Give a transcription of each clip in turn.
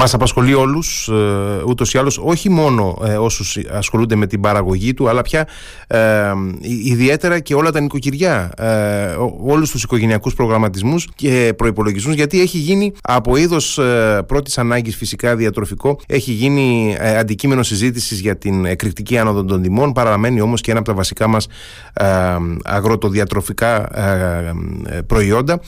μας απασχολεί όλους ε, ούτως ή άλλως όχι μόνο ε, όσους ασχολούνται με την παραγωγή του αλλά πια ε, ιδιαίτερα και όλα τα νοικοκυριά ε, όλους τους οικογενειακούς προγραμματισμούς και προϋπολογισμούς γιατί έχει γίνει από είδος ε, πρώτης ανάγκης φυσικά διατροφικό έχει γίνει ε, αντικείμενο συζήτησης για την εκρηκτική άνοδο των τιμών παραμένει όμως και ένα από τα βασικά μας ε, αγροτοδιατροφικά προϊόντα.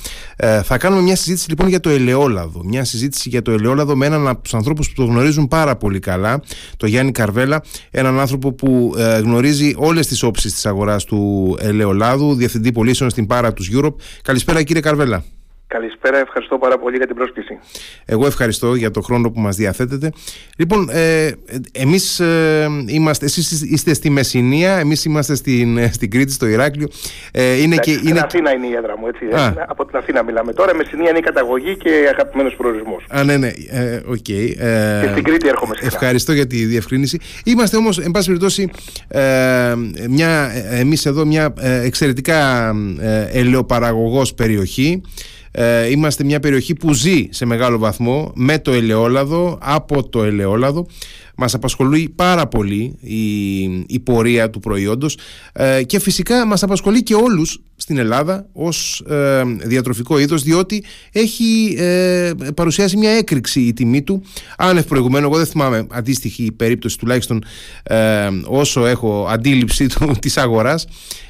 Θα κάνουμε μια συζήτηση λοιπόν για το ελαιόλαδο μια συζήτηση για το ελαιόλαδο με έναν από του ανθρώπους που το γνωρίζουν πάρα πολύ καλά, το Γιάννη Καρβέλα, έναν άνθρωπο που ε, γνωρίζει όλες τις όψεις της αγοράς του ελαιολάδου, διευθυντή πωλήσεων στην Πάρα του Europe. Καλησπέρα κύριε Καρβέλα. Καλησπέρα, ευχαριστώ πάρα πολύ για την πρόσκληση. Εγώ ευχαριστώ για τον χρόνο που μας διαθέτετε. Λοιπόν, ε, εμείς ε, είμαστε, εσείς είστε στη Μεσσηνία, εμείς είμαστε στην, ε, στην Κρήτη, στο Ηράκλειο. Ε, είναι και, στην είναι... Αθήνα είναι η έδρα μου, έτσι. Α. Από την Αθήνα μιλάμε τώρα. Μεσσηνία είναι η καταγωγή και αγαπημένος προορισμός. Α, ναι, ναι, ε, okay. ε, και στην Κρήτη έρχομαι συχνά. Ευχαριστώ για τη διευκρίνηση. Είμαστε όμως, εν πάση περιπτώσει, ε, μια, εμείς εδώ μια ε, εξαιρετικά ε, ελαιοπαραγωγός περιοχή. Ε, είμαστε μια περιοχή που ζει σε μεγάλο βαθμό με το ελαιόλαδο, από το ελαιόλαδο. Μας απασχολεί πάρα πολύ η, η πορεία του προϊόντος ε, και φυσικά μας απασχολεί και όλους στην Ελλάδα ως ε, διατροφικό είδος διότι έχει ε, παρουσιάσει μια έκρηξη η τιμή του άνευ προηγουμένου, εγώ δεν θυμάμαι αντίστοιχη περίπτωση τουλάχιστον ε, όσο έχω αντίληψη του, της αγοράς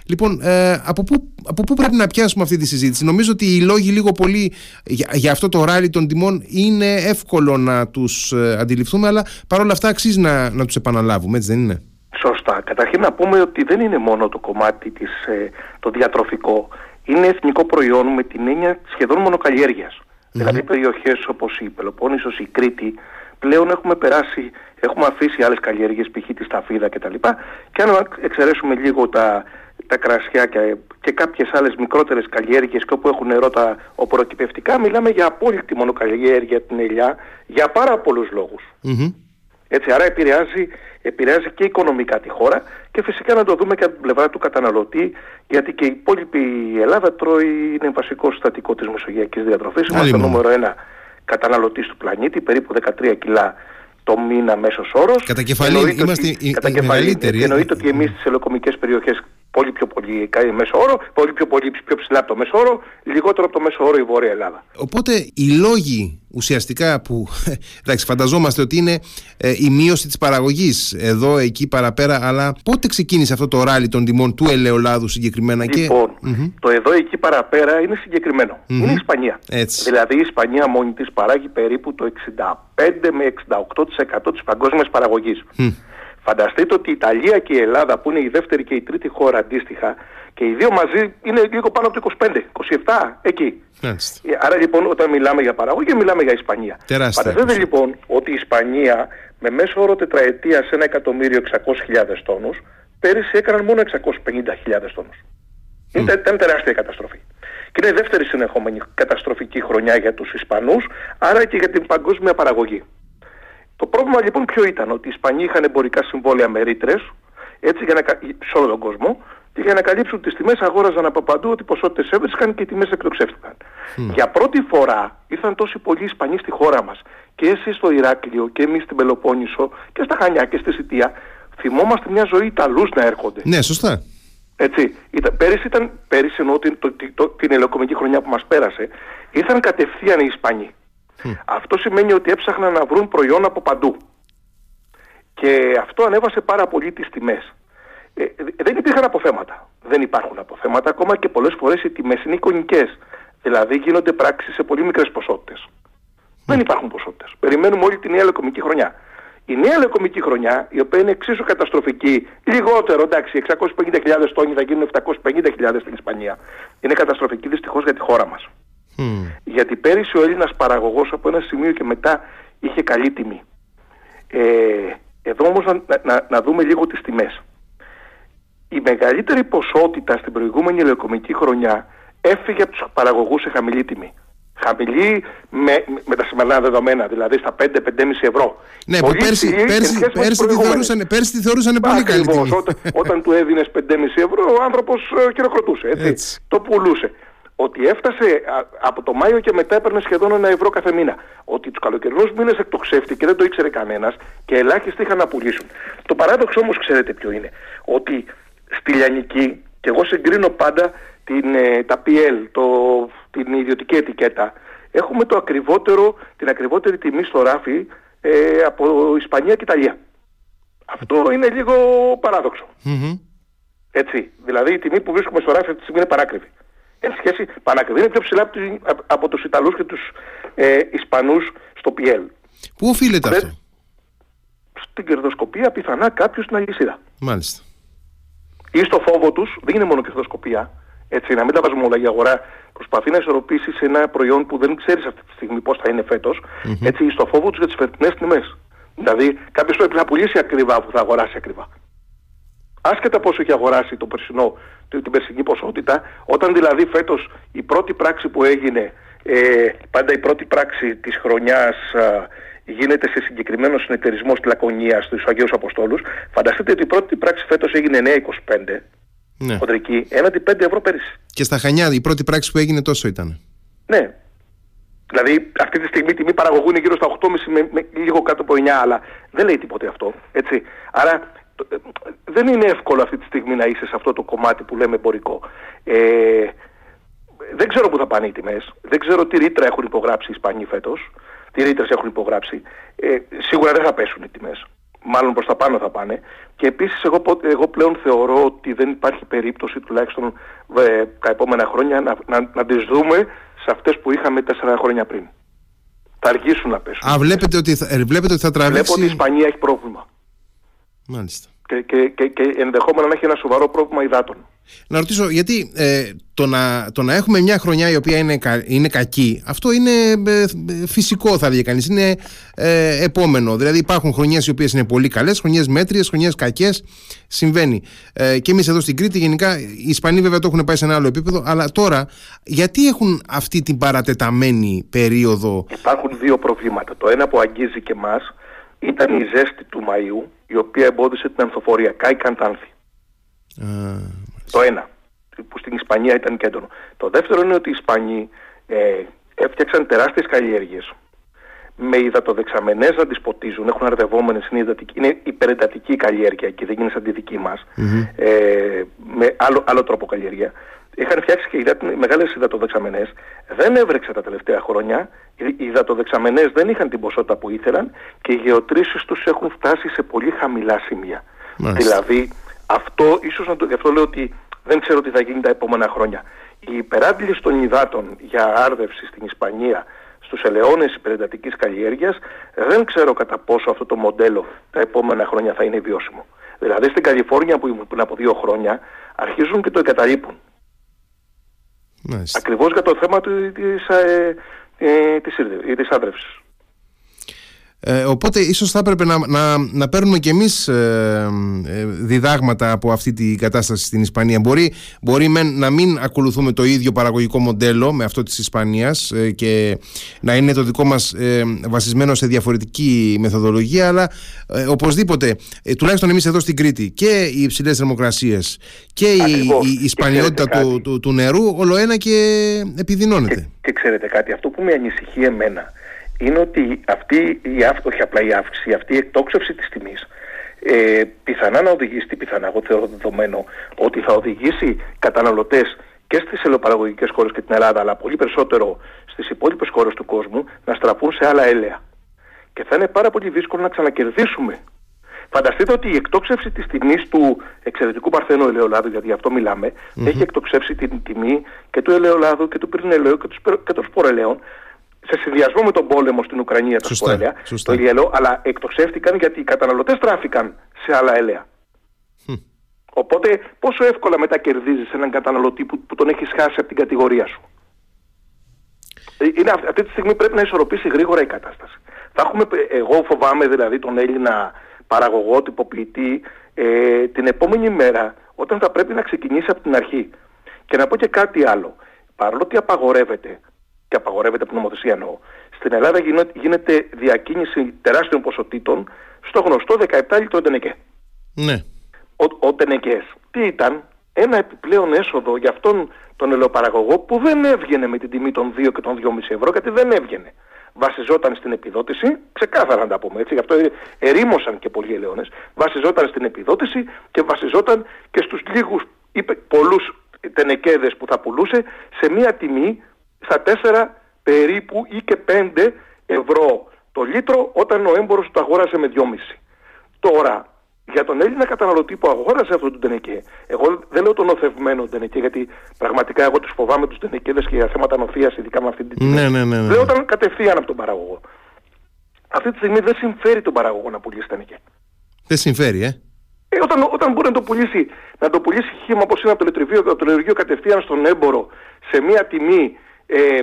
Λοιπόν, ε, από, πού, από πού πρέπει να πιάσουμε αυτή τη συζήτηση; Νομίζω ότι οι λόγοι λίγο πολύ για, για αυτό το ράλι των τιμών είναι εύκολο να τους ε, αντιληφθούμε, αλλά παρόλα αυτά αξίζει να, να τους επαναλάβουμε, έτσι δεν είναι; Σωστά. Καταρχήν να πούμε ότι δεν είναι μόνο το κομμάτι της, ε, το διατροφικό. Είναι εθνικό προϊόν με την έννοια σχεδόν μονοκαλλιέργειας. Mm-hmm. Δηλαδή περιοχές όπως η Πελοπόννησος, η Κρήτη, πλέον έχουμε περάσει, έχουμε αφήσει άλλες καλλιέργειες, π.χ. τη Σταφίδα κτλ. Και αν εξαιρέσουμε λίγο τα τα κρασιά και, και κάποιες άλλες μικρότερες καλλιέργειες και όπου έχουν νερό τα οποροκυπευτικά μιλάμε για απόλυτη μονοκαλλιέργεια την ελιά για πάρα πολλούς Έτσι, άρα επηρεάζει, επηρεάζει και οικονομικά τη χώρα και φυσικά να το δούμε και από την πλευρά του καταναλωτή γιατί και η υπόλοιπη Ελλάδα τρώει, είναι βασικό συστατικό της μεσογειακής διατροφής. Είμαστε νούμερο ένα καταναλωτής του πλανήτη, περίπου 13 κιλά το μήνα μέσος όρος. Κατά κεφαλή είμαστε οι, οι μεγαλύτεροι. Εννοείται ότι εμείς στις ελοκομικές περιοχές πολύ πιο πολύ μέσο όρο, πολύ πιο, πολύ πιο ψηλά από το μέσο όρο, λιγότερο από το μέσο όρο η Βόρεια Ελλάδα. Οπότε οι λόγοι ουσιαστικά που εντάξει, φανταζόμαστε ότι είναι ε, η μείωση της παραγωγής εδώ, εκεί, παραπέρα, αλλά πότε ξεκίνησε αυτό το ράλι των τιμών του ελαιολάδου συγκεκριμένα λοιπόν, το εδώ, εκεί, παραπέρα είναι Είναι η Ισπανία. Έτσι. Δηλαδή η Ισπανία μόνη της παράγει περίπου το 65 με 68% της παγκόσμιας παραγωγής. Φανταστείτε ότι η Ιταλία και η Ελλάδα που είναι η δεύτερη και η τρίτη χώρα αντίστοιχα και οι δύο μαζί είναι λίγο πάνω από το 25, 27, εκεί. Ε, άρα λοιπόν όταν μιλάμε για παραγωγή μιλάμε για Ισπανία. Φανταστείτε λοιπόν ότι η Ισπανία με μέσο όρο τετραετία σε ένα εκατομμύριο 600.000 τόνους πέρυσι έκαναν μόνο 650.000 τόνους. Mm. Ήταν, ήταν τεράστια καταστροφή. Και είναι η δεύτερη συνεχόμενη καταστροφική χρονιά για τους Ισπανούς, άρα και για την παγκόσμια παραγωγή. Το πρόβλημα λοιπόν ποιο ήταν, ότι οι Ισπανοί είχαν εμπορικά συμβόλαια με ρήτρες, έτσι για να, σε όλο τον κόσμο, και για να καλύψουν τις τιμές αγόραζαν από παντού ότι οι ποσότητες έβρισκαν και οι τιμές εκτοξεύτηκαν. Για πρώτη φορά ήρθαν τόσοι πολλοί Ισπανοί στη χώρα μας, και εσείς στο Ηράκλειο, και εμείς στην Πελοπόννησο, και στα Χανιά και στη Σιτία. Θυμόμαστε μια ζωή Ιταλούς να έρχονται. Ναι, σωστά. Έτσι, ήταν, πέρυσι, ήταν, πέρυσι ενώ την, το, το, την ελαιοκομική χρονιά που μας πέρασε, ήρθαν κατευθείαν οι Ισπανοί. Αυτό σημαίνει ότι έψαχναν να βρουν προϊόν από παντού. Και αυτό ανέβασε πάρα πολύ τις τιμές. Ε, δεν υπήρχαν αποθέματα. Δεν υπάρχουν αποθέματα ακόμα και πολλές φορές οι τιμές είναι εικονικές. Δηλαδή γίνονται πράξεις σε πολύ μικρές ποσότητες. Δεν υπάρχουν ποσότητες. Περιμένουμε όλη τη νέα λεκομική χρονιά. Η νέα λεκομική χρονιά, η οποία είναι εξίσου καταστροφική, λιγότερο εντάξει, 650.000 τόνοι θα γίνουν 750.000 στην Ισπανία, είναι καταστροφική δυστυχώς για τη χώρα μας. Γιατί πέρυσι ο Έλληνας παραγωγός από ένα σημείο και μετά είχε καλή τιμή. Ε, εδώ όμως να, να, δούμε λίγο τις τιμές. Η μεγαλύτερη ποσότητα στην προηγούμενη ελαιοκομική χρονιά έφυγε από τους παραγωγούς σε χαμηλή τιμή. Χαμηλή με, με τα σημερινά δεδομένα, δηλαδή στα 5-5,5 ευρώ. Ναι, που πέρσι, πέρσι, πέρσι, τη θεωρούσαν, πέρσι τη θεωρούσαν πολύ καλή τιμή. Όταν, όταν του έδινες 5,5 ευρώ ο άνθρωπος ε, χειροκροτούσε, έτσι, έτσι. το πουλούσε. Ότι έφτασε από το Μάιο και μετά έπαιρνε σχεδόν ένα ευρώ κάθε μήνα. Ότι τους καλοκαιρινούς μήνες εκτοξεύτηκε, δεν το ήξερε κανένας και ελάχιστοι είχαν να πουλήσουν. Το παράδοξο όμως ξέρετε ποιο είναι. Ότι στη Λιανική, και εγώ συγκρίνω πάντα την, ε, τα PL, το, την ιδιωτική ετικέτα, έχουμε το ακριβότερο, την ακριβότερη τιμή στο ράφι ε, από Ισπανία και Ιταλία. Αυτό είναι λίγο Έτσι. Δηλαδή η τιμή που βρίσκουμε στο ράφι αυτή τη στιγμή είναι παράκριβη. Εν σχέση, παράκριβη είναι πιο ψηλά από, από τους Ιταλούς και τους ε, Ισπανούς στο PL. Πού οφείλεται αυτό; Στην κερδοσκοπία πιθανά κάποιος στην αλυσίδα. Μάλιστα. Ή στο φόβο τους, δεν είναι μόνο κερδοσκοπία, έτσι, να μην τα βάζουμε όλα. Η αγορά προσπαθεί να ισορροπήσει σε ένα προϊόν που δεν ξέρεις αυτή τη στιγμή πώς θα είναι φέτος, mm-hmm. έτσι, στο φόβο τους για τις φετινές τιμές. Δηλαδή, κάποιος πρέπει να πουλήσει ακριβά που θα αγοράσει ακριβά. Άσχετα πόσο έχει αγοράσει το περσινό, την περσινή ποσότητα, όταν δηλαδή φέτος η πρώτη πράξη που έγινε, ε, πάντα η πρώτη πράξη της χρονιάς γίνεται σε συγκεκριμένο συνεταιρισμό στη Λακωνία στους Αγίους Αποστόλους, φανταστείτε ότι η πρώτη πράξη φέτος έγινε 9,25 ναι. χοντρική, έναντι 5 ευρώ πέρυσι. Και στα Χανιά η πρώτη πράξη που έγινε τόσο ήταν. Ναι. Δηλαδή αυτή τη στιγμή η τιμή παραγωγού είναι γύρω στα 8,5 με, με, λίγο κάτω από 9, αλλά δεν λέει τίποτε αυτό. Έτσι. Άρα ε, δεν είναι εύκολο αυτή τη στιγμή να είσαι σε αυτό το κομμάτι που λέμε εμπορικό. Ε, δεν ξέρω πού θα πάνε οι τιμές. Δεν ξέρω τι ρήτρα έχουν υπογράψει οι Ισπανοί φέτος. Τι ρήτρες έχουν υπογράψει. Ε, σίγουρα δεν θα πέσουν οι τιμές μάλλον προς τα πάνω θα πάνε. Και επίσης εγώ, εγώ πλέον θεωρώ ότι δεν υπάρχει περίπτωση τουλάχιστον ε, τα επόμενα χρόνια να, να, να τις δούμε σε αυτές που είχαμε τέσσερα χρόνια πριν. Θα αργήσουν να πέσουν. Α, βλέπετε ότι θα, ε, βλέπετε ότι θα τραβήξει... Βλέπω ότι η Ισπανία έχει πρόβλημα. Μάλιστα και, και, και, και ενδεχόμενα να έχει ένα σοβαρό πρόβλημα υδάτων. Να ρωτήσω, γιατί ε, το, να, το να έχουμε μια χρονιά η οποία είναι, είναι κακή, αυτό είναι ε, φυσικό θα δει κανείς, είναι ε, επόμενο. Δηλαδή υπάρχουν χρονιές οι οποίες είναι πολύ καλές, χρονιές μέτριες, χρονιές κακές, συμβαίνει. Ε, και εμείς εδώ στην Κρήτη γενικά, οι Ισπανοί βέβαια το έχουν πάει σε ένα άλλο επίπεδο, αλλά τώρα γιατί έχουν αυτή την παρατεταμένη περίοδο; Υπάρχουν δύο προβλήματα. Το ένα που αγγίζει και εμάς ήταν η ζέστη του Μαΐου, η οποία εμπόδισε την ανθοφορία. Κάηκαν τα άνθη. Το ένα, που στην Ισπανία ήταν κέντρο. Το δεύτερο είναι ότι οι Ισπανοί ε, έφτιαξαν τεράστιες καλλιέργειες. Με υδατοδεξαμενές να τις ποτίζουν, έχουν αρδευόμενες, είναι, είναι υπερεντατική καλλιέργεια και δεν είναι σαν τη δική μας, ε, με άλλο, άλλο τρόπο καλλιέργεια είχαν φτιάξει και μεγάλες υδατοδεξαμενές. Δεν έβρεξε τα τελευταία χρόνια. Οι υδατοδεξαμενές δεν είχαν την ποσότητα που ήθελαν και οι γεωτρήσεις τους έχουν φτάσει σε πολύ χαμηλά σημεία. Δηλαδή, αυτό ίσως να το. Γι' αυτό λέω ότι δεν ξέρω τι θα γίνει τα επόμενα χρόνια. Η υπεράντληση των υδάτων για άρδευση στην Ισπανία στους ελαιώνες υπερεντατικής καλλιέργειας δεν ξέρω κατά πόσο αυτό το μοντέλο τα επόμενα χρόνια θα είναι βιώσιμο. Δηλαδή στην Καλιφόρνια που ήμουν πριν από δύο χρόνια αρχίζουν και το εγκαταλείπουν. Ακριβώς για το θέμα του, της, ε, ε, της, της άδρευσης. Ε, οπότε ίσως θα έπρεπε να, να, να παίρνουμε κι εμείς ε, ε, διδάγματα από αυτή την κατάσταση στην Ισπανία. Μπορεί, μπορεί να μην ακολουθούμε το ίδιο παραγωγικό μοντέλο με αυτό της Ισπανίας και να είναι το δικό μας βασισμένο σε διαφορετική μεθοδολογία αλλά οπωσδήποτε, τουλάχιστον εμείς εδώ στην Κρήτη και οι υψηλές θερμοκρασίες και η, η, σπανιότητα του, του, του, νερού όλο ένα και επιδεινώνεται. Και, και ξέρετε κάτι, αυτό που με ανησυχεί εμένα είναι ότι αυτή η, όχι απλά η αύξηση, αυτή η εκτόξευση της τιμής ε, πιθανά να οδηγήσει, πιθανά εγώ θεωρώ δεδομένο, ότι θα οδηγήσει καταναλωτές και στις ελαιοπαραγωγικές χώρες και την Ελλάδα, αλλά πολύ περισσότερο στις υπόλοιπες χώρες του κόσμου, να στραφούν σε άλλα έλαια. Και θα είναι πάρα πολύ δύσκολο να ξανακερδίσουμε. Φανταστείτε ότι η εκτόξευση της τιμής του εξαιρετικού παρθένου ελαιολάδου, γιατί γι' αυτό έχει εκτοξεύσει την τιμή και του ελαιολάδου και του πυρηνελαίου και, και των σπορελαίων σε συνδυασμό με τον πόλεμο στην Ουκρανία τα σπορέλαια, το γελό, αλλά εκτοξεύτηκαν γιατί οι καταναλωτές τράφηκαν σε άλλα έλαια. Οπότε πόσο εύκολα μετακερδίζεις έναν καταναλωτή που, που τον έχεις χάσει από την κατηγορία σου; Ε, είναι, αυτή τη στιγμή πρέπει να ισορροπήσει γρήγορα η κατάσταση. Θα έχουμε, εγώ φοβάμαι δηλαδή τον Έλληνα παραγωγό, τυποποιητή, ε, την επόμενη μέρα όταν θα πρέπει να ξεκινήσει από την αρχή. Και να πω και κάτι άλλο. Παρόλο ότι απαγορεύεται και απαγορεύεται από νομοθεσία εννοώ. Στην Ελλάδα γίνεται διακίνηση τεράστιων ποσοτήτων στο γνωστό 17 λίτρο τενεκέ. Ναι. Ο, ο τενεκές τι ήταν, ένα επιπλέον έσοδο για αυτόν τον ελαιοπαραγωγό που δεν έβγαινε με την τιμή των 2 και των 2,5 ευρώ γιατί δεν έβγαινε. Βασιζόταν στην επιδότηση, ξεκάθαρα να τα πούμε έτσι, γι' αυτό ερήμωσαν και πολλοί ελαιώνες, βασιζόταν στην επιδότηση και βασιζόταν και στους λίγους ή πολλούς τενεκέδες που θα πουλούσε σε μια τιμή στα 4 περίπου ή και 5 ευρώ το λίτρο όταν ο έμπορος το αγόρασε με 2,5. Τώρα για τον Έλληνα καταναλωτή που αγόρασε αυτό το τενεκέ, εγώ δεν λέω τον οθευμένο τενεκέ, γιατί πραγματικά εγώ τους φοβάμαι τους τενεκέδε και για θέματα νοθείας, ειδικά με αυτή την τιμή. Ναι, ναι, ναι, ναι. Λέω όταν κατευθείαν από τον παραγωγό. Αυτή τη στιγμή δεν συμφέρει τον παραγωγό να πουλήσει τενεκέ. Δεν συμφέρει, ε. Ε, όταν, όταν μπορεί να το πουλήσει, να το πουλήσει χήμα όπως είναι από το λειτουργείο κατευθείαν στον έμπορο σε μια τιμή 9, ε,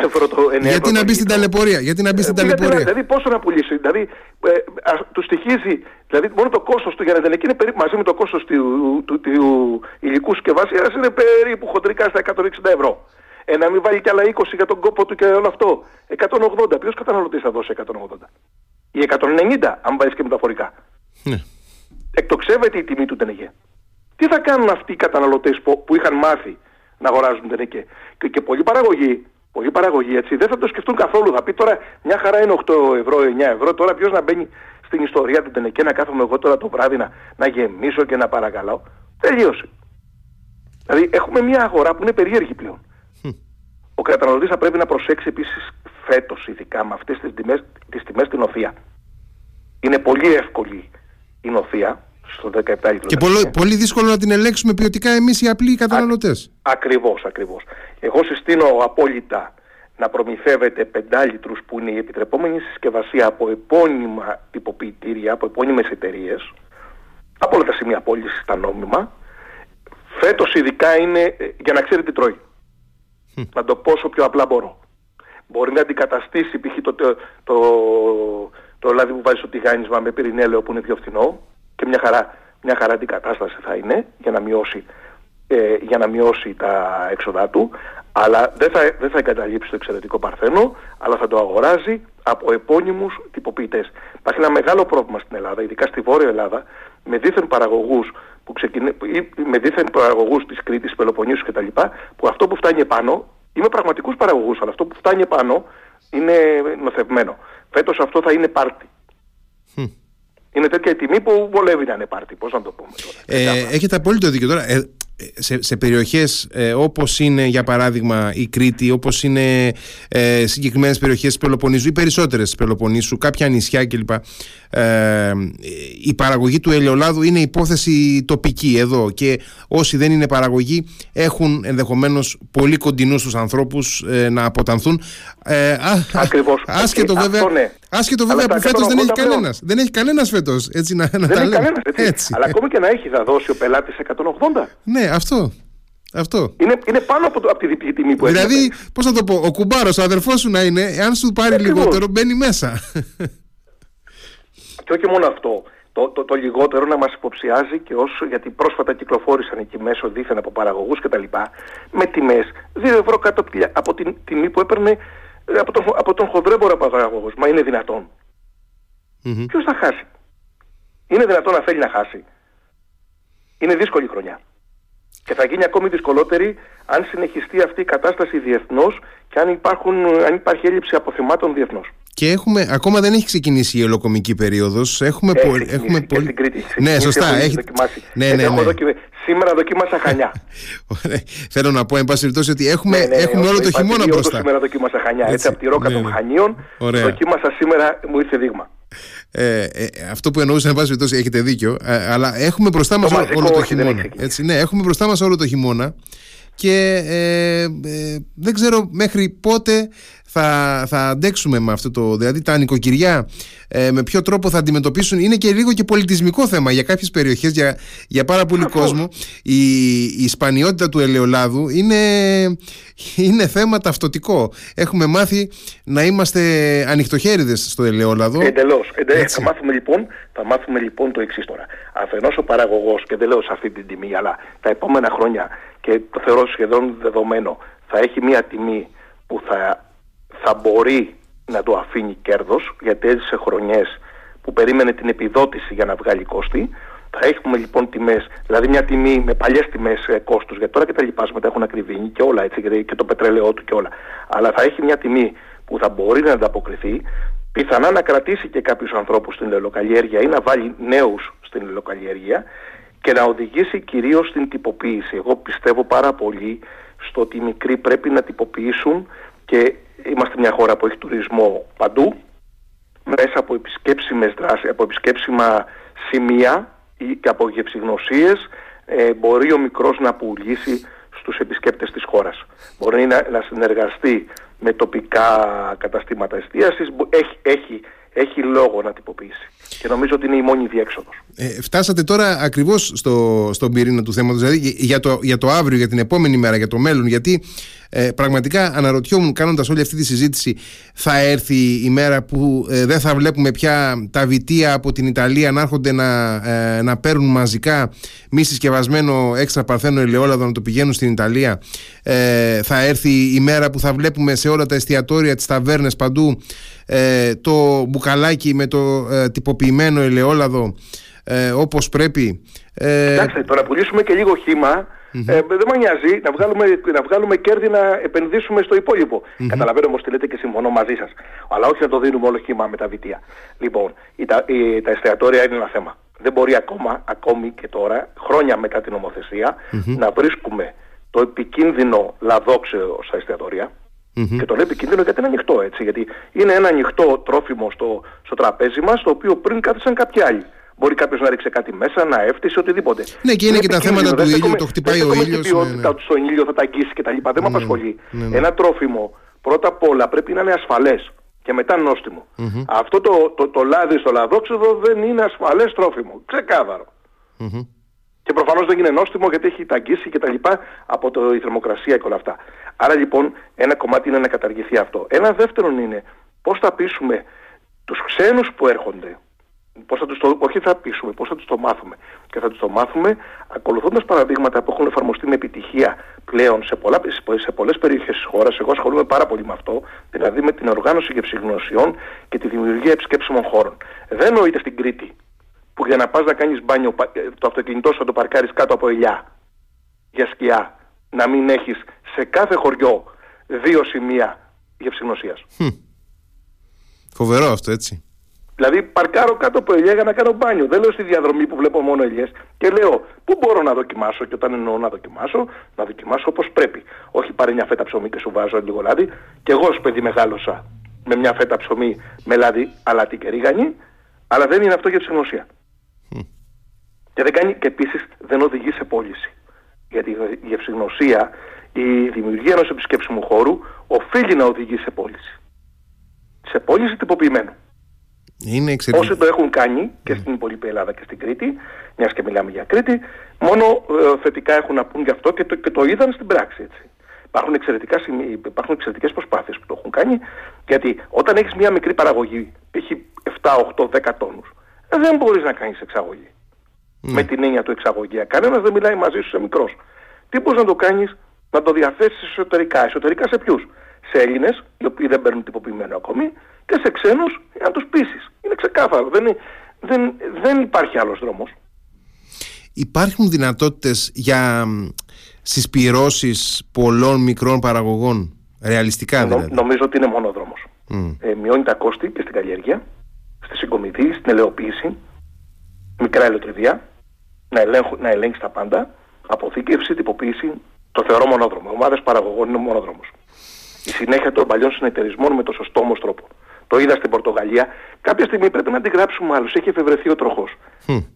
9 ευρώ το 9 Γιατί να μπει στην ταλαιπωρία. Γιατί να μπει στην ε, ταλαιπωρία; Δηλαδή πόσο να πουλήσει. Δηλαδή ε, του στοιχίζει. Δηλαδή μόνο το κόστος του για να δεν είναι περίπου μαζί με το κόστος του, του, του, υλικού συσκευασία είναι περίπου χοντρικά στα 160 ευρώ. Ε, να μην βάλει κι άλλα 20 για τον κόπο του και όλο αυτό. 180. Ποιος καταναλωτής θα δώσει 180. Ή 190 αν βάλεις και μεταφορικά. Ναι. Εκτοξεύεται η τιμή του ΤΕΝΕΓΕ. Τι θα κάνουν αυτοί οι καταναλωτές που, που είχαν μάθει να αγοράζουν τενεκέ. Και, και πολλοί παραγωγοί, πολλοί παραγωγοί έτσι, δεν θα το σκεφτούν καθόλου. Θα πει τώρα μια χαρά είναι 8 ευρώ, 9 ευρώ. Τώρα ποιος να μπαίνει στην ιστορία του τενεκέ να κάθομαι εγώ τώρα το βράδυ να, να γεμίσω και να παρακαλάω. Τελείωσε. Δηλαδή έχουμε μια αγορά που είναι περίεργη πλέον. Ο καταναλωτής θα πρέπει να προσέξει επίσης φέτος, ειδικά με αυτές τις τιμές στην οθεία. Είναι πολύ εύκολη η νοθεία στο 17 Και πολύ, πολύ δύσκολο να την ελέγξουμε ποιοτικά εμείς οι απλοί καταναλωτές. Ακριβώς, ακριβώς. Εγώ συστήνω απόλυτα να προμηθεύετε 5 λίτρους που είναι η επιτρεπόμενη συσκευασία από επώνυμα τυποποιητήρια, από επώνυμες εταιρείες, από όλα τα σημεία πώληση στα νόμιμα. Φέτος ειδικά είναι ε, για να ξέρει τι τρώει. Να το πω όσο πιο απλά μπορώ. Μπορεί να αντικαταστήσει π.χ. το, το, το, το λάδι που βάζει στο τηγάνισμα με πυρηνέλαιο που είναι πιο φθηνό και μια χαρά, μια χαρά την κατάσταση θα είναι για να μειώσει, ε, για να μειώσει τα έξοδά του αλλά δεν θα, δεν θα εγκαταλείψει το εξαιρετικό παρθένο αλλά θα το αγοράζει από επώνυμους τυποποιητές. Υπάρχει ένα μεγάλο πρόβλημα στην Ελλάδα, ειδικά στη Βόρεια Ελλάδα, με δίθεν παραγωγούς που ξεκινέ, με δίθεν παραγωγούς της Κρήτης, Πελοποννήσου κτλ. που αυτό που φτάνει επάνω, είμαι πραγματικούς παραγωγούς, αλλά αυτό που φτάνει επάνω είναι νοθευμένο. Φέτος αυτό θα είναι πάρτι είναι τέτοια η τιμή που βολεύει να είναι πάρτι. Πώς να το πούμε τώρα. Ε, έχετε απόλυτο δίκιο τώρα. Ε, σε, σε περιοχές ε, όπως είναι για παράδειγμα η Κρήτη, όπως είναι ε, συγκεκριμένες περιοχές της Πελοποννήσου ή περισσότερες της Πελοποννήσου, κάποια νησιά κλπ. Ε, η παραγωγή του ελαιολάδου είναι υπόθεση τοπική εδώ και όσοι δεν είναι παραγωγή έχουν ενδεχομένως πολύ κοντινούς τους ανθρώπους ε, να αποτανθούν. Ε, Ακριβώς. Άσχετο βέβαια, ναι. Άσχετο βέβαια που φέτος δεν έχει κανένας. Δεν έχει κανένας φέτος. Έτσι να, να δεν έχει κανένας. Έτσι. έτσι. Αλλά ακόμη και να έχει θα δώσει ο πελάτης 180. Ναι, αυτό. Αυτό. Είναι, είναι πάνω από, το, από τη διπλή τιμή που έχει. Δηλαδή, πώς να το πω, ο κουμπάρος, ο αδερφός σου να είναι, αν σου πάρει λιγότερο, μπαίνει μέσα. Και όχι μόνο αυτό. Το, το, το λιγότερο να μας υποψιάζει και όσο, γιατί πρόσφατα κυκλοφόρησαν εκεί μέσω δίθεν από παραγωγούς κτλ. με τιμές 2 ευρώ κάτω από την τιμή που έπαιρνε ε, από τον, από τον χοντρέμπορο παραγωγό. Μα είναι δυνατόν. Mm-hmm. Ποιος θα χάσει; Είναι δυνατόν να θέλει να χάσει. Είναι δύσκολη χρονιά. Και θα γίνει ακόμη δυσκολότερη αν συνεχιστεί αυτή η κατάσταση διεθνώς και αν, υπάρχουν, αν υπάρχει έλλειψη αποθεμάτων διεθνώς. Και έχουμε, ακόμα δεν έχει ξεκινήσει η ολοκομική περίοδος. Έχουμε, έχει πο, έχουμε πολύ. Στην Κρήτη. Ναι, σωστά. Έχει... Ναι, ναι, ναι. Έχω δοκιμ... Σήμερα δοκίμασα χανιά. Θέλω να πω, εν πάση περιπτώσει, ότι έχουμε, ναι, ναι, έχουμε όλο το χειμώνα μπροστά. Σήμερα δοκίμασα χανιά. Έτσι, Έτσι από τη ρόκα ναι, των ναι. Χανίων. Ωραία. Δοκίμασα σήμερα, μου ήρθε δείγμα. Ε, ε, αυτό που εννοούσα, εν πάση περιπτώσει, έχετε δίκιο. Ε, αλλά έχουμε μπροστά μας όλο, όλο το χειμώνα. Έτσι, ναι, έχουμε μπροστά μας όλο το χειμώνα και ε, ε, δεν ξέρω μέχρι πότε θα, θα αντέξουμε με αυτό το. Δηλαδή, τα νοικοκυριά ε, με ποιο τρόπο θα αντιμετωπίσουν. Είναι και λίγο και πολιτισμικό θέμα για κάποιες περιοχές, για, για πάρα πολύ κόσμο. Η, η σπανιότητα του ελαιολάδου είναι, είναι θέμα ταυτοτικό. Έχουμε μάθει να είμαστε ανοιχτοχέριδες στο ελαιόλαδο. Εντελώς. Θα, μάθουμε, λοιπόν, θα μάθουμε λοιπόν το εξής τώρα. Αφενός ο παραγωγός, και δεν λέω σε αυτή την τιμή, αλλά τα επόμενα χρόνια, και το θεωρώ σχεδόν δεδομένο, θα έχει μια τιμή που θα θα μπορεί να το αφήνει κέρδος γιατί έζησε χρονιές που περίμενε την επιδότηση για να βγάλει κόστη Θα έχουμε λοιπόν τιμές, δηλαδή μια τιμή με παλιές τιμές ε, κόστου, γιατί τώρα και τα λοιπάσματα έχουν ακριβήνει και όλα έτσι, και το πετρέλαιό του και όλα. Αλλά θα έχει μια τιμή που θα μπορεί να ανταποκριθεί, πιθανά να κρατήσει και κάποιους ανθρώπους στην ελαιοκαλλιέργεια ή να βάλει νέους στην ελαιοκαλλιέργεια και να οδηγήσει κυρίως στην τυποποίηση. Εγώ πιστεύω πάρα πολύ στο ότι οι μικροί πρέπει να τυποποιήσουν και είμαστε μια χώρα που έχει τουρισμό παντού, μέσα από επισκέψιμες δράσεις, από επισκέψιμα σημεία και από γευσηγνωσίες ε, μπορεί ο μικρός να πουλήσει στους επισκέπτες της χώρας. Μπορεί να, να συνεργαστεί με τοπικά καταστήματα εστίασης, έχει, έχει, έχει λόγο να τυποποιήσει. Και νομίζω ότι είναι η μόνη διέξοδος. Ε, φτάσατε τώρα ακριβώς στο, στον πυρήνα του θέματος, δηλαδή για το, για το αύριο, για την επόμενη μέρα, για το μέλλον, γιατί ε, πραγματικά αναρωτιόμουν κάνοντας όλη αυτή τη συζήτηση θα έρθει η μέρα που ε, δεν θα βλέπουμε πια τα βιτία από την Ιταλία να έρχονται να, ε, να παίρνουν μαζικά μη συσκευασμένο έξτρα παρθένο ελαιόλαδο να το πηγαίνουν στην Ιταλία ε, θα έρθει η μέρα που θα βλέπουμε σε όλα τα εστιατόρια, τις ταβέρνες παντού ε, το μπουκαλάκι με το ε, τυποποιημένο ελαιόλαδο ε, όπως πρέπει. Ε... Κοιτάξτε, το να πουλήσουμε και λίγο χήμα ε, δεν με νοιάζει να βγάλουμε, να βγάλουμε κέρδη να επενδύσουμε στο υπόλοιπο. Mm-hmm. Καταλαβαίνω όμως τι λέτε και συμφωνώ μαζί σας. Αλλά όχι να το δίνουμε όλο χήμα με τα βιτία. Λοιπόν, η, τα, η, τα εστιατόρια είναι ένα θέμα. Δεν μπορεί ακόμα, ακόμη και τώρα, χρόνια μετά την νομοθεσια να βρίσκουμε το επικίνδυνο λαδόξεο στα εστιατόρια. Mm-hmm. Και το λέω επικίνδυνο γιατί είναι ανοιχτό έτσι. Γιατί είναι ένα ανοιχτό τρόφιμο στο, στο τραπέζι μας, το οποίο πριν κάθισαν κάποιοι άλλοι. Μπορεί κάποιος να ρίξει κάτι μέσα, να έφτιασε, οτιδήποτε. Ναι, και είναι, και τα θέματα του ήλιου, το χτυπάει ο ήλιος. Δεν ποιότητα ναι. στον ήλιο θα τα αγγίσει κτλ. Δεν με ναι, απασχολεί. Ναι, Ένα τρόφιμο πρώτα απ' όλα πρέπει να είναι ασφαλές και μετά νόστιμο. Mm-hmm. Αυτό το, το, το, λάδι στο λαδόξιδο δεν είναι ασφαλές τρόφιμο. Ξεκάθαρο. Mm-hmm. Και προφανώς δεν είναι νόστιμο γιατί έχει ταγκίσει και τα λοιπά από το, η θερμοκρασία και όλα αυτά. Άρα λοιπόν ένα κομμάτι είναι να καταργηθεί αυτό. Ένα δεύτερο είναι πώς θα πείσουμε τους ξένους που έρχονται Πώς θα τους το, όχι θα πείσουμε, πώς θα τους το μάθουμε. Και θα τους το μάθουμε ακολουθώντας παραδείγματα που έχουν εφαρμοστεί με επιτυχία πλέον σε, πολλά, σε πολλές περιοχές της χώρας. Εγώ ασχολούμαι πάρα πολύ με αυτό, δηλαδή με την οργάνωση γευσηγνωσιών και τη δημιουργία επισκέψιμων χώρων. Δεν νοείται στην Κρήτη που για να πας να κάνεις μπάνιο ε, το αυτοκίνητό σου θα το παρκάρεις κάτω από ελιά για σκιά. Να μην έχεις σε κάθε χωριό δύο σημεία γευσηγνωσίας. Φοβερό αυτό έτσι. Δηλαδή παρκάρω κάτω από ελιά για να κάνω μπάνιο. Δεν λέω στη διαδρομή που βλέπω μόνο ελιές και λέω πού μπορώ να δοκιμάσω και όταν εννοώ να δοκιμάσω, να δοκιμάσω όπως πρέπει. Όχι πάρε μια φέτα ψωμί και σου βάζω λίγο λάδι. Και εγώ ως παιδί μεγάλωσα με μια φέτα ψωμί με λάδι αλάτι και ρίγανη, αλλά δεν είναι αυτό για ψυχνωσία. Mm. Και, δεν κάνει, και επίσης δεν οδηγεί σε πώληση. Γιατί η γευσηγνωσία, η δημιουργία ενός επισκέψιμου χώρου οφείλει να οδηγεί σε πώληση. Σε πώληση τυποποιημένου. Είναι Όσοι το έχουν κάνει και στην υπόλοιπη Ελλάδα και στην Κρήτη, μιας και μιλάμε για Κρήτη, μόνο ε, θετικά έχουν να πούν γι' αυτό και το, και το είδαν στην πράξη. Έτσι. Υπάρχουν, εξαιρετικά, υπάρχουν εξαιρετικές προσπάθειες που το έχουν κάνει, γιατί όταν έχεις μια μικρή παραγωγή, έχει 7, 8, 10 τόνους, ε, δεν μπορείς να κάνεις εξαγωγή. Ναι. Με την έννοια του εξαγωγία. Κανένας δεν μιλάει μαζί σου σε μικρός. Τι μπορείς να το κάνεις, να το διαθέσεις εσωτερικά. Εσωτερικά σε ποιους; Σε Έλληνες, οι οποίοι δεν παίρνουν τυποποιημένο ακόμη, και σε ξένους για να τους πείσεις. Είναι ξεκάθαρο. Δεν, δεν, δεν υπάρχει άλλος δρόμος. Υπάρχουν δυνατότητες για συσπυρώσεις πολλών μικρών παραγωγών, ρεαλιστικά δηλαδή. νομίζω ότι είναι μόνο δρόμος. Mm. Ε, μειώνει τα κόστη και στην καλλιέργεια, στη συγκομιδή, στην ελαιοποίηση, μικρά ελαιοτριβία, να, ελέγχου, να ελέγξει τα πάντα, αποθήκευση, τυποποίηση, το θεωρώ μονόδρομο. Ομάδες παραγωγών είναι μονόδρομος. Η συνέχεια των παλιών συνεταιρισμών με το σωστό όμως τρόπο. Το είδα στην Πορτογαλία. Κάποια στιγμή πρέπει να αντιγράψουμε άλλους. Έχει εφευρεθεί ο τροχός.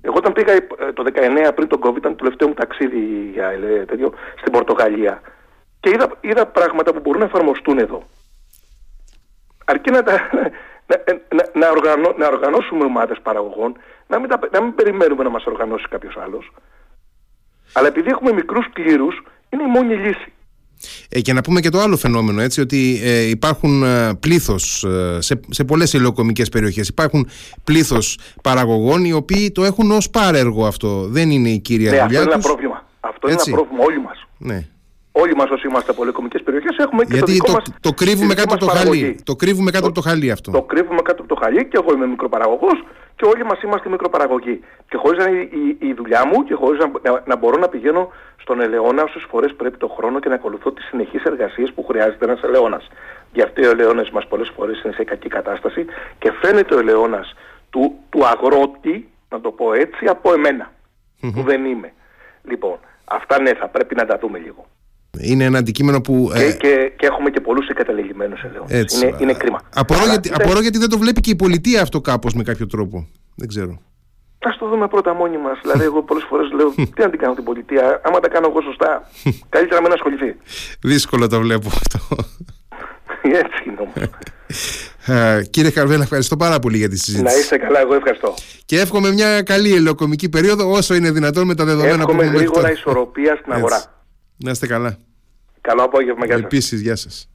Εγώ όταν πήγα ε, το 19 πριν τον COVID, ήταν το τελευταίο μου ταξίδι για ε, τέτοιο, στην Πορτογαλία. Και είδα, είδα πράγματα που μπορούν να εφαρμοστούν εδώ. Αρκεί να, τα, να, να, να, οργανώ, να οργανώσουμε ομάδες παραγωγών, να μην, τα, να μην περιμένουμε να μας οργανώσει κάποιος άλλος. Αλλά επειδή έχουμε μικρούς κλήρους, είναι η μόνη λύση. Ε, και να πούμε και το άλλο φαινόμενο, έτσι, ότι ε, υπάρχουν ε, πλήθος ε, σε, σε πολλές ηλιοκομικές περιοχές, υπάρχουν πλήθος παραγωγών οι οποίοι το έχουν ως πάρεργο αυτό. Δεν είναι η κύρια ναι, δουλειά αυτό είναι ένα πρόβλημα. Αυτό είναι ένα πρόβλημα όλοι μας. Ναι. Όλοι μας όσοι είμαστε από ηλιοκομικές περιοχές έχουμε και Γιατί το δικό το, μας, το κρύβουμε κάτω από το χαλί. Το κρύβουμε κάτω το, από το χαλί αυτό. Το κρύβουμε κάτω από το χαλί και εγώ είμαι μικροπαραγωγός και όλοι μας είμαστε μικροπαραγωγοί. Και χωρίς να είναι η, η, δουλειά μου και χωρίς να, να, μπορώ να πηγαίνω στον ελαιόνα όσες φορές πρέπει το χρόνο και να ακολουθώ τις συνεχείς εργασίες που χρειάζεται ένας ελαιόνα. Γι' αυτό ο ελαιόνα μας πολλές φορές είναι σε κακή κατάσταση και φαίνεται ο ελαιόνα του, του αγρότη, να το πω έτσι, από που δεν είμαι. Λοιπόν, αυτά ναι, θα πρέπει να τα δούμε λίγο. Είναι ένα αντικείμενο που. Και, ε... και, και έχουμε και πολλούς εγκαταλελειμμένου ελαιώνε. Είναι, είναι κρίμα. Απορώ, γιατί, απορώ γιατί δεν το βλέπει και η πολιτεία αυτό κάπως με κάποιο τρόπο. Δεν ξέρω. Α το δούμε πρώτα μόνοι μας. δηλαδή, εγώ πολλές φορές λέω: Τι να την κάνω την πολιτεία, άμα τα κάνω εγώ σωστά, καλύτερα με να ασχοληθεί. Δύσκολο το βλέπω αυτό. Έτσι είναι όμως. Ε, κύριε Καρβέλα, ευχαριστώ πάρα πολύ για τη συζήτηση. Να είστε καλά, εγώ ευχαριστώ. Και εύχομαι μια καλή ελαιοκομική περίοδο όσο είναι δυνατόν με τα δεδομένα εύχομαι που έχουμε γρήγορα ισορροπία στην αγορά. Να είστε καλά. Καλό απόγευμα, γεια σας. Επίσης, γεια σας.